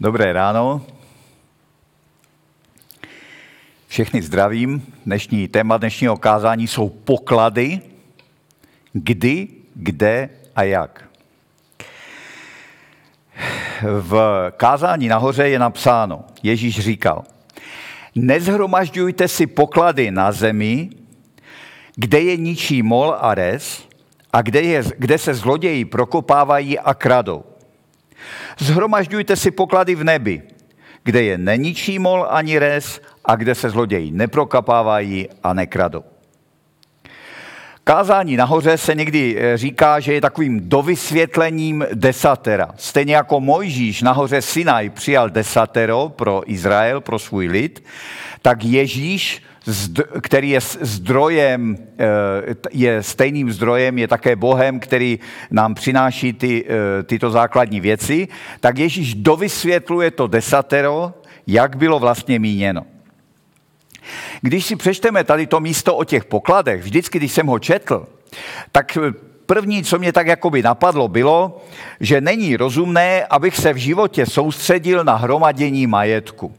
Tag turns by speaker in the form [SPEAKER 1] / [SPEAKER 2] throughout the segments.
[SPEAKER 1] Dobré ráno. Všechny zdravím. Dnešní téma dnešního kázání jsou poklady. Kdy, kde a jak. V kázání nahoře je napsáno, Ježíš říkal, nezhromažďujte si poklady na zemi, kde je ničí mol a res a kde, je, kde se zloději prokopávají a kradou. Zhromažďujte si poklady v nebi, kde je neničí mol ani res a kde se zloději neprokapávají a nekradou. Kázání nahoře se někdy eh, říká, že je takovým dovysvětlením desatera. Stejně jako Mojžíš nahoře Sinaj přijal desatero pro Izrael, pro svůj lid, tak Ježíš který je zdrojem, eh, je stejným zdrojem, je také Bohem, který nám přináší ty, eh, tyto základní věci, tak Ježíš dovysvětluje to desatero, jak bylo vlastně míněno. Když si přečteme tady to místo o těch pokladech, vždycky, když jsem ho četl, tak první, co mě tak jakoby napadlo, bylo, že není rozumné, abych se v životě soustředil na hromadění majetku.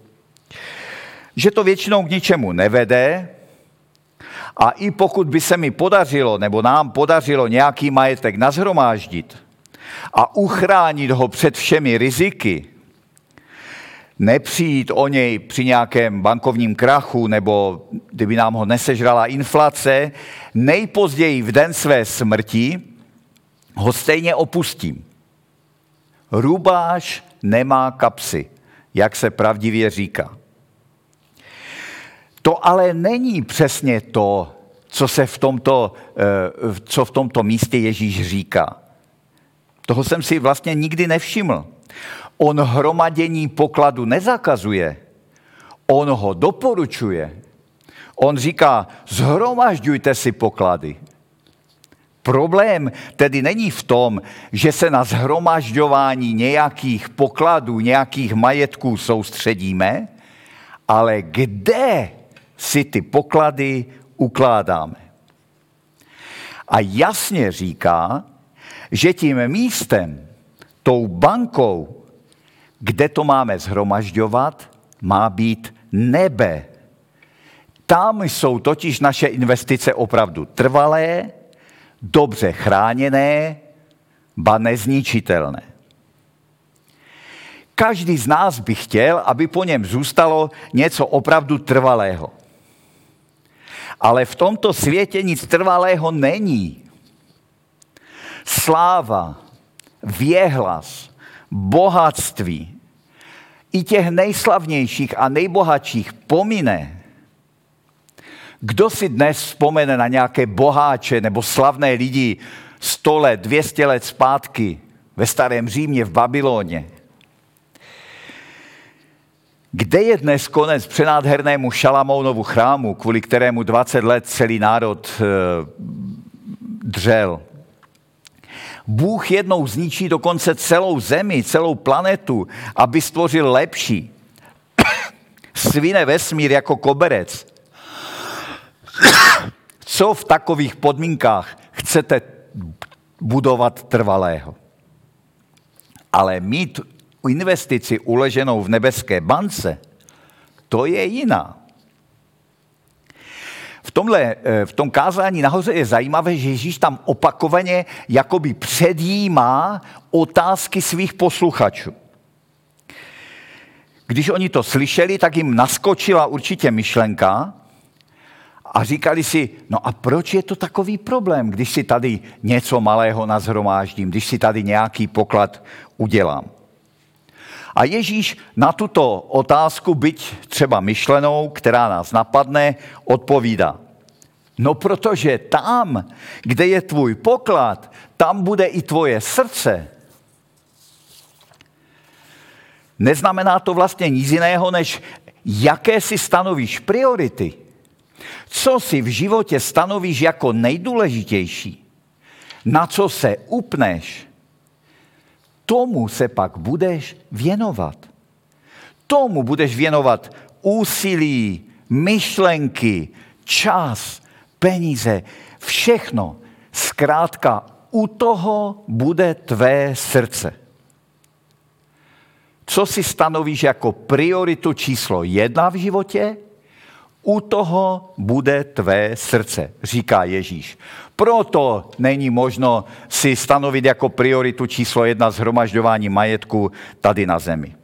[SPEAKER 1] Že to většinou k ničemu nevede a i pokud by se mi podařilo, nebo nám podařilo nějaký majetek nazhromáždit a uchránit ho před všemi riziky, nepřijít o něj při nějakém bankovním krachu nebo kdyby nám ho nesežrala inflace, nejpozději v den své smrti ho stejně opustím. Rubáš nemá kapsy, jak se pravdivě říká. To ale není přesně to, co, se v tomto, eh, co v tomto místě Ježíš říká. Toho jsem si vlastně nikdy nevšiml. On hromadění pokladu nezakazuje, on ho doporučuje. On říká, zhromažďujte si poklady. Problém tedy není v tom, že se na zhromažďování nějakých pokladů, nějakých majetků soustředíme, ale kde si ty poklady ukládáme. A jasně říká, že tím místem, tou bankou, kde to máme zhromažďovat, má být nebe. Tam jsou totiž naše investice opravdu trvalé, dobře chráněné, ba nezničitelné. Každý z nás by chtěl, aby po něm zůstalo něco opravdu trvalého. Ale v tomto světě nic trvalého není. Sláva, věhlas, bohatství i těch nejslavnějších a nejbohatších pomine. Kdo si dnes vzpomene na nějaké boháče nebo slavné lidi 100 let, 200 let zpátky ve starém Římě, v Babyloně? Kde je dnes konec přenádhernému Šalamounovu chrámu, kvůli kterému 20 let celý národ e, dřel? Bůh jednou zničí dokonce celou zemi, celou planetu, aby stvořil lepší. Svine vesmír jako koberec. Co v takových podmínkách chcete budovat trvalého? Ale mít investici uleženou v nebeské bance, to je jiná. V, tomhle, eh, v tom kázání nahoře je zajímavé, že Ježíš tam opakovaně jakoby předjímá otázky svých posluchačů. Když oni to slyšeli, tak jim naskočila určitě myšlenka a říkali si, no a proč je to takový problém, když si tady něco malého nazhromáždím, když si tady nějaký poklad udělám. A Ježíš na tuto otázku, byť třeba myšlenou, která nás napadne, odpovídá. No protože tam, kde je tvůj poklad, tam bude i tvoje srdce. Neznamená to vlastně nic jiného, než jaké si stanovíš priority. Co si v životě stanovíš jako nejdůležitější? Na co se upneš? Tomu se pak budeš věnovat. Tomu budeš věnovat úsilí, myšlenky, čas, peníze, všechno. Zkrátka, u toho bude tvé srdce. co si stanovíš jako prioritu číslo jedna v životě, u toho bude tvé srdce, říká Ježíš. Proto není možno si stanovit jako prioritu číslo jedna zhromažďování majetku tady na zemi.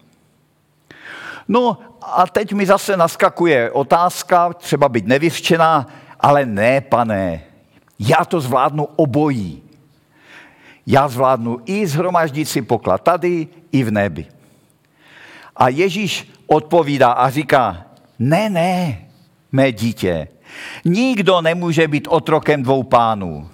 [SPEAKER 1] No a teď mi zase naskakuje otázka, třeba být nevyřčená, ale ne, pane, já to zvládnu obojí. Já zvládnu i zhromaždit si poklad tady, i v nebi. A Ježíš odpovídá a říká, ne, ne, mé dítě, nikdo nemůže být otrokem dvou pánů.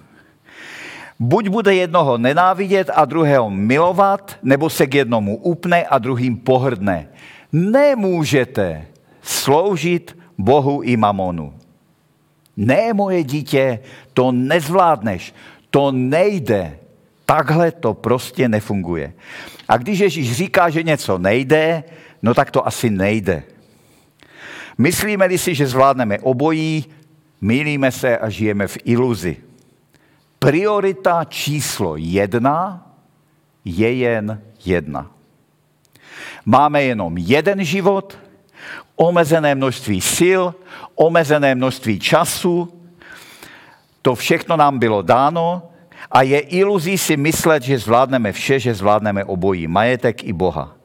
[SPEAKER 1] Buď bude jednoho nenávidět a druhého milovat, nebo se k jednomu upne a druhým pohrdne. Nemůžete sloužit Bohu i mamonu. Ne, moje dítě, to nezvládneš, to nejde. Takhle to prostě nefunguje. A když Ježíš říká, že něco nejde, no tak to asi nejde. Myslíme-li si, že zvládneme obojí, mýlíme se a žijeme v iluzi. Priorita číslo jedna je jen jedna. Máme jenom jeden život, omezené množství sil, omezené množství času. To všechno nám bylo dáno a je iluzí si myslet, že zvládneme vše, že zvládneme obojí, majetek i Boha.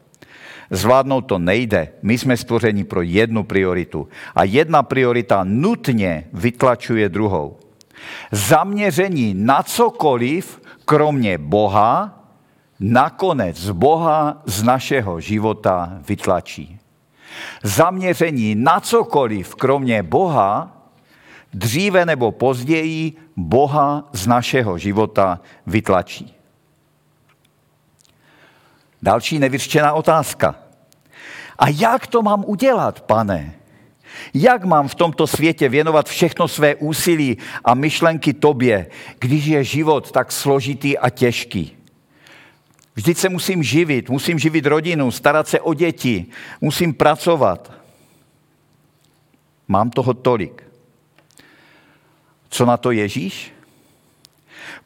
[SPEAKER 1] Zvládnout to nejde. My jsme stvořeni pro jednu prioritu. A jedna priorita nutně vytlačuje druhou. Zaměření na cokoliv, kromě Boha, nakonec Boha z našeho života vytlačí. Zaměření na cokoliv, kromě Boha, dříve nebo později Boha z našeho života vytlačí. Další nevyřčená otázka. A jak to mám udělat, pane? Jak mám v tomto světě věnovat všechno své úsilí a myšlenky tobě, když je život tak složitý a těžký? Vždyť se musím živit, musím živit rodinu, starat se o děti, musím pracovat. Mám toho tolik. Co na to Ježíš?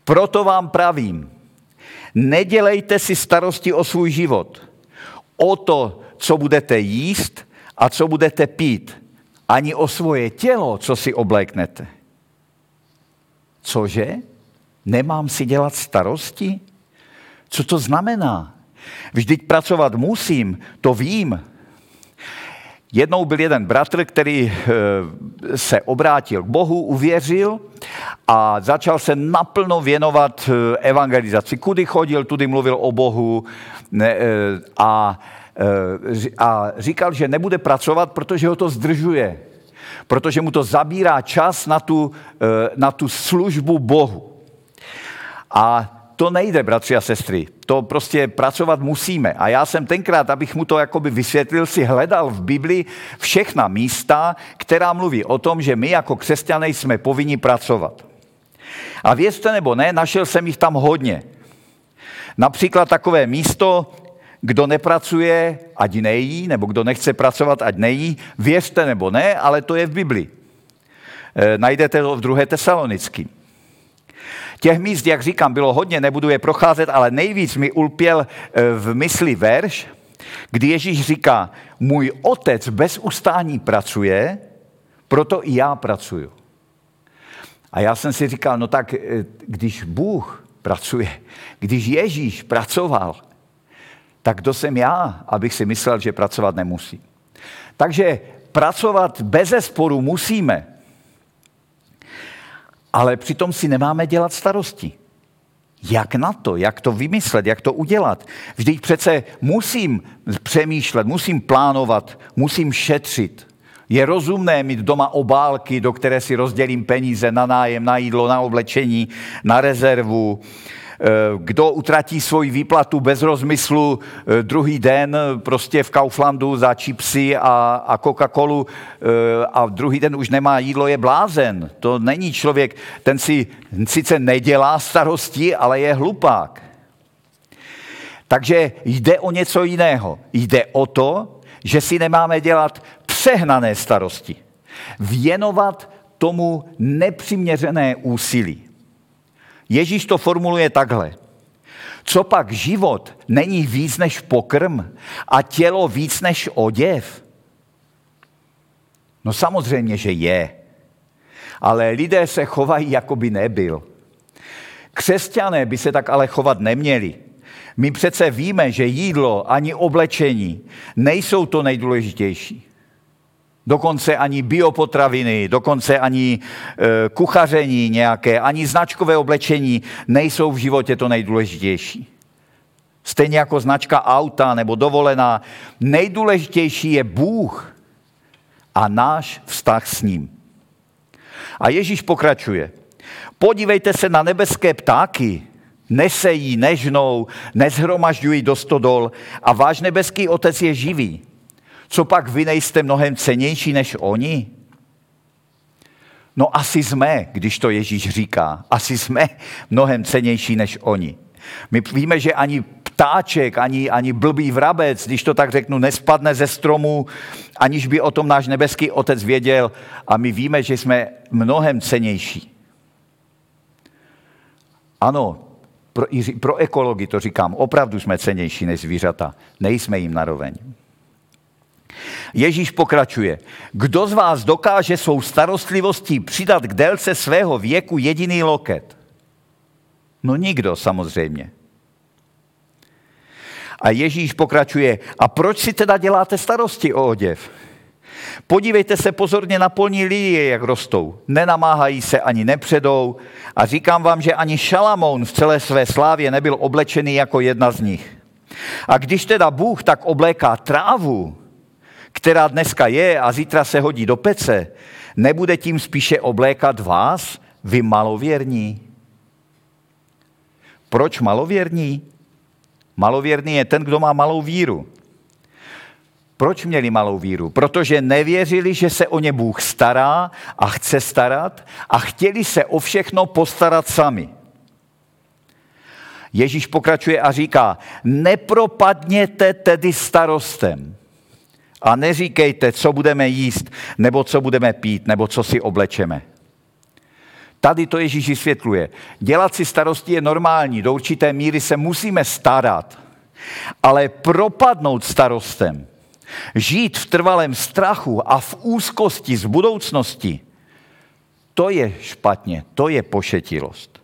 [SPEAKER 1] Proto vám pravím, nedělejte si starosti o svůj život, o to, co budete jíst a co budete pít, ani o svoje tělo, co si obléknete. Cože? Nemám si dělat starosti? Co to znamená? Vždyť pracovat musím, to vím. Jednou byl jeden bratr, který eh, se obrátil k Bohu, uvěřil a začal se naplno věnovat eh, evangelizaci. Kudy chodil, tudy mluvil o Bohu eh, a, a říkal, že nebude pracovat, protože ho to zdržuje. Protože mu to zabírá čas na tu, na tu službu Bohu. A to nejde, bratři a sestry. To prostě pracovat musíme. A já jsem tenkrát, abych mu to jakoby vysvětlil, si hledal v Bibli všechna místa, která mluví o tom, že my jako křesťané jsme povinni pracovat. A věřte nebo ne, našel jsem jich tam hodně. Například takové místo, kdo nepracuje, ať nejí, nebo kdo nechce pracovat, ať nejí. Věřte nebo ne, ale to je v Bibli. E, najdete to v druhé tesalonický. Těch míst, jak říkám, bylo hodně, nebudu je procházet, ale nejvíc mi ulpěl eh, v mysli verš, kdy Ježíš říká, můj otec bez ustání pracuje, proto i já pracuju. A já jsem si říkal, no tak eh, když Bůh pracuje, když Ježíš pracoval, tak kdo jsem já, abych si myslel, že pracovat nemusí. Takže pracovat bez sporu musíme, ale přitom si nemáme dělat starosti. Jak na to, jak to vymyslet, jak to udělat? Vždyť přece musím přemýšlet, musím plánovat, musím šetřit. Je rozumné mít doma obálky, do které si rozdělím peníze na nájem, na jídlo, na oblečení, na rezervu, kdo utratí svoji výplatu bez rozmyslu eh, druhý den prostě v Kauflandu za čipsy a, a Coca-Colu eh, a druhý den už nemá jídlo, je blázen. To není člověk, ten si sice nedělá starosti, ale je hlupák. Takže jde o něco jiného. Jde o to, že si nemáme dělat přehnané starosti. Věnovat tomu nepřiměřené úsilí. Ježíš to formuluje takhle. Co pak život není víc než pokrm a tělo víc než oděv? No samozřejmě, že je. Ale lidé se chovají, jako by nebyl. Křesťané by se tak ale chovat neměli. My přece víme, že jídlo ani oblečení nejsou to nejdůležitější. Dokonce ani biopotraviny, dokonce ani e, kuchaření nějaké, ani značkové oblečení nejsou v životě to nejdůležitější. Stejně jako značka auta nebo dovolená, nejdůležitější je Bůh a náš vztah s ním. A Ježíš pokračuje. Podívejte se na nebeské ptáky, nesejí, nežnou, nezhromažďují do stodol a váš nebeský otec je živý. Co pak vy nejste mnohem cenější než oni? No asi jsme, když to Ježíš říká. Asi jsme mnohem cenější než oni. My víme, že ani ptáček, ani, ani blbý vrabec, když to tak řeknu, nespadne ze stromu, aniž by o tom náš nebeský otec věděl. A my víme, že jsme mnohem cenější. Ano, pro, pro ekologii to říkám, opravdu jsme cenější než zvířata. Nejsme jim naroveň. Ježíš pokračuje. Kdo z vás dokáže svou starostlivostí přidat k délce svého věku jediný loket? No nikdo samozřejmě. A Ježíš pokračuje. A proč si teda děláte starosti o oděv? Podívejte se pozorně na polní lilie, jak rostou. Nenamáhají se ani nepředou. A říkám vám, že ani Šalamoun v celé své slávě nebyl oblečený jako jedna z nich. A když teda Bůh tak obléká trávu, která dneska je a zítra se hodí do pece, nebude tím spíše oblékat vás, vy malověrní? Proč malověrní? Malověrný je ten, kdo má malou víru. Proč měli malou víru? Protože nevěřili, že se o ně Bůh stará a chce starat a chtěli se o všechno postarat sami. Ježíš pokračuje a říká, nepropadněte tedy starostem a neříkejte, co budeme jíst, nebo co budeme pít, nebo co si oblečeme. Tady to Ježíš vysvětluje. Dělat si starosti je normální, do určité míry se musíme starat, ale propadnout starostem, žít v trvalém strachu a v úzkosti z budoucnosti, to je špatně, to je pošetilost.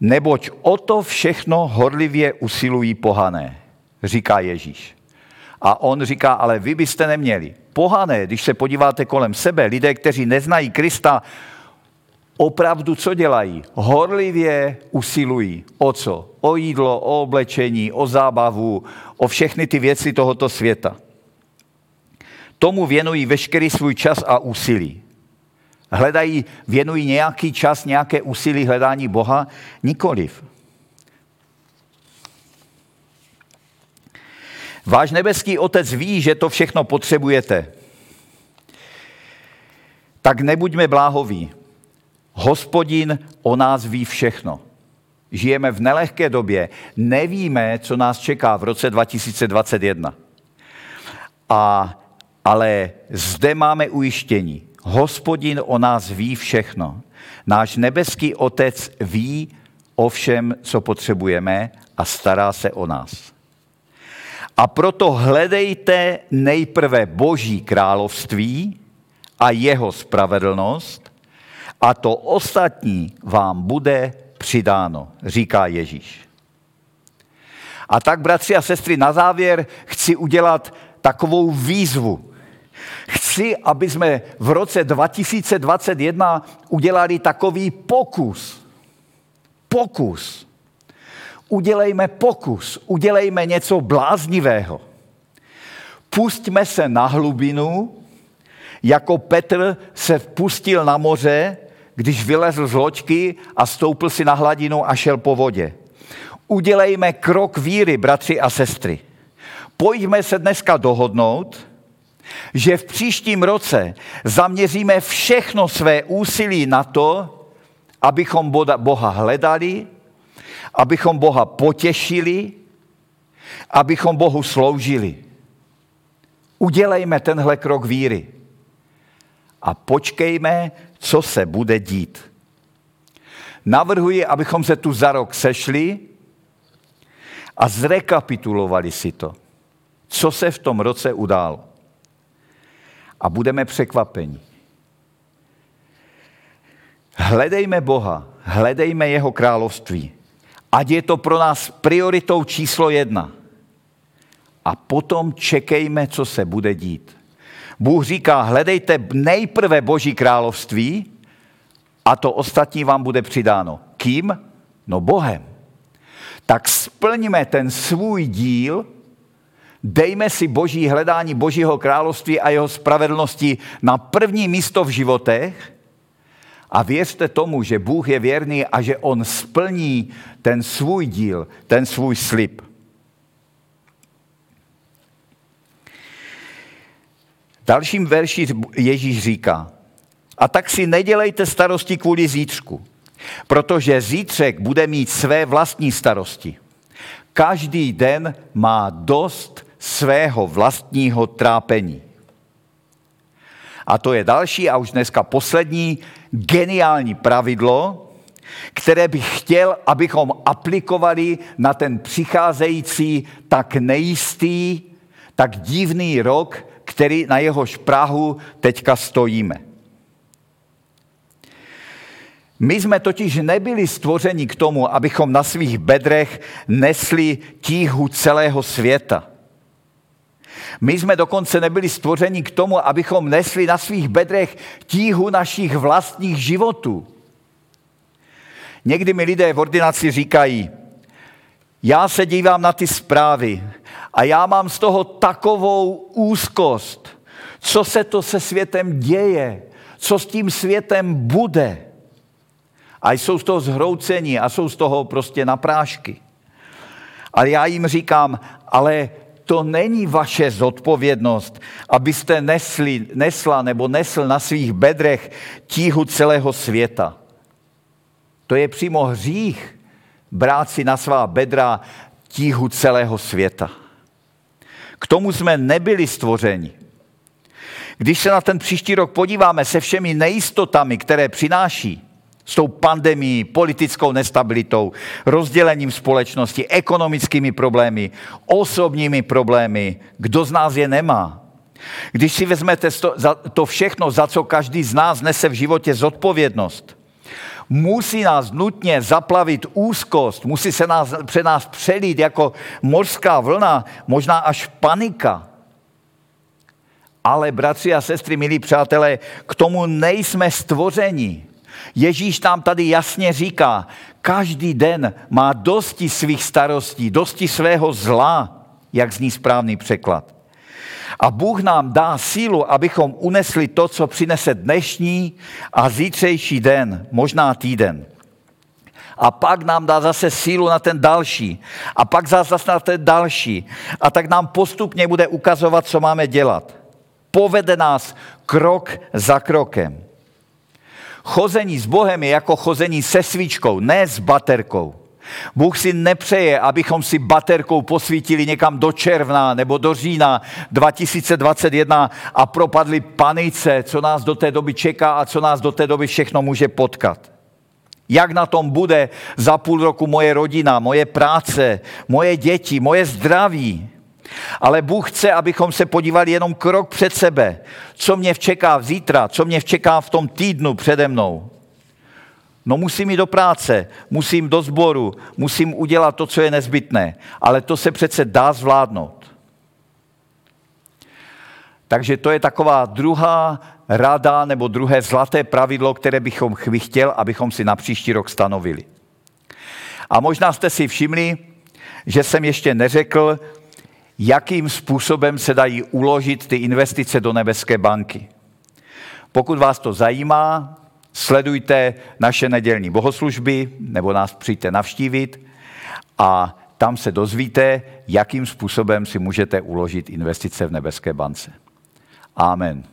[SPEAKER 1] Neboť o to všechno horlivě usilují pohané, říká Ježíš. A on říká, ale vy byste neměli. Pohané, když se podíváte kolem sebe, lidé, kteří neznají Krista, opravdu co dělají? Horlivě usilují. O co? O jídlo, o oblečení, o zábavu, o všechny ty věci tohoto světa. Tomu věnují veškerý svůj čas a úsilí. Hledají, věnují nějaký čas, nějaké úsilí hledání Boha? Nikoliv. Váš nebeský otec ví, že to všechno potřebujete. Tak nebuďme bláhoví. Hospodin o nás ví všechno. Žijeme v nelehké době, nevíme, co nás čeká v roce 2021. A, ale zde máme ujištění. Hospodin o nás ví všechno. Náš nebeský otec ví o všem, co potřebujeme a stará se o nás. A proto hledejte nejprve Boží království a jeho spravedlnost a to ostatní vám bude přidáno, říká Ježíš. A tak, bratři a sestry, na závěr chci udělat takovou výzvu. Chci, aby jsme v roce 2021 udělali takový pokus. Pokus udělejme pokus, udělejme něco bláznivého. Pustíme se na hlubinu, jako Petr se pustil na moře, když vylezl z loďky a stoupil si na hladinu a šel po vodě. Udělejme krok víry, bratři a sestry. Pojďme se dneska dohodnout, že v příštím roce zaměříme všechno své úsilí na to, abychom Boha hledali, abychom Boha potěšili, abychom Bohu sloužili. Udělejme tenhle krok víry a počkejme, co se bude dít. navrhuji, abychom se tu za rok sešli a zrekapitulovali si to, co se v tom roce událo. A budeme překvapeni. Hledejme Boha, hledejme jeho království. Ať je to pro nás prioritou číslo jedna. A potom čekejme, co se bude dít. Bůh říká, hledejte nejprve Boží království a to ostatní vám bude přidáno. Kým? No Bohem. Tak splňme ten svůj díl, dejme si boží hledání Božího království a jeho spravedlnosti na první místo v životech a věřte tomu, že Bůh je věrný a že On splní ten svůj díl, ten svůj slib. dalším verši Ježíš říká, a tak si nedělejte starosti kvůli zítřku, protože zítřek bude mít své vlastní starosti. Každý den má dost svého vlastního trápení. A to je další a už dneska poslední geniální pravidlo, které bych chtěl, abychom aplikovali na ten přicházející tak nejistý, tak divný rok, který na jehož Prahu teďka stojíme. My jsme totiž nebyli stvořeni k tomu, abychom na svých bedrech nesli tíhu celého světa. My jsme dokonce nebyli stvořeni k tomu, abychom nesli na svých bedrech tíhu našich vlastních životů. Někdy mi lidé v ordinaci říkají, já se dívám na ty zprávy a já mám z toho takovou úzkost, co se to se světem děje, co s tím světem bude. A jsou z toho zhroucení a jsou z toho prostě na prášky. Ale já jim říkám, ale to není vaše zodpovědnost, abyste nesli, nesla nebo nesl na svých bedrech tíhu celého světa. To je přímo hřích brát si na svá bedra tíhu celého světa. K tomu jsme nebyli stvořeni. Když se na ten příští rok podíváme se všemi nejistotami, které přináší, s tou pandemí, politickou nestabilitou, rozdělením společnosti, ekonomickými problémy, osobními problémy, kdo z nás je nemá. Když si vezmete to všechno, za co každý z nás nese v životě zodpovědnost, musí nás nutně zaplavit úzkost, musí se nás, před nás přelít jako mořská vlna, možná až panika. Ale bratři a sestry, milí přátelé, k tomu nejsme stvořeni. Ježíš nám tady jasně říká, každý den má dosti svých starostí, dosti svého zla, jak zní správný překlad. A Bůh nám dá sílu, abychom unesli to, co přinese dnešní a zítřejší den, možná týden. A pak nám dá zase sílu na ten další. A pak zase na ten další. A tak nám postupně bude ukazovat, co máme dělat. Povede nás krok za krokem. Chození s Bohem je jako chození se svíčkou, ne s baterkou. Bůh si nepřeje, abychom si baterkou posvítili někam do června nebo do října 2021 a propadli panice, co nás do té doby čeká a co nás do té doby všechno může potkat. Jak na tom bude za půl roku moje rodina, moje práce, moje děti, moje zdraví. Ale Bůh chce, abychom se podívali jenom krok před sebe. Co mě včeká zítra, co mě včeká v tom týdnu přede mnou. No musím jít do práce, musím do sboru, musím udělat to, co je nezbytné. Ale to se přece dá zvládnout. Takže to je taková druhá rada nebo druhé zlaté pravidlo, které bychom chtěl, abychom si na příští rok stanovili. A možná jste si všimli, že jsem ještě neřekl, jakým způsobem se dají uložit ty investice do nebeské banky. Pokud vás to zajímá, sledujte naše nedělní bohoslužby nebo nás přijďte navštívit a tam se dozvíte, jakým způsobem si můžete uložit investice v nebeské bance. Amen.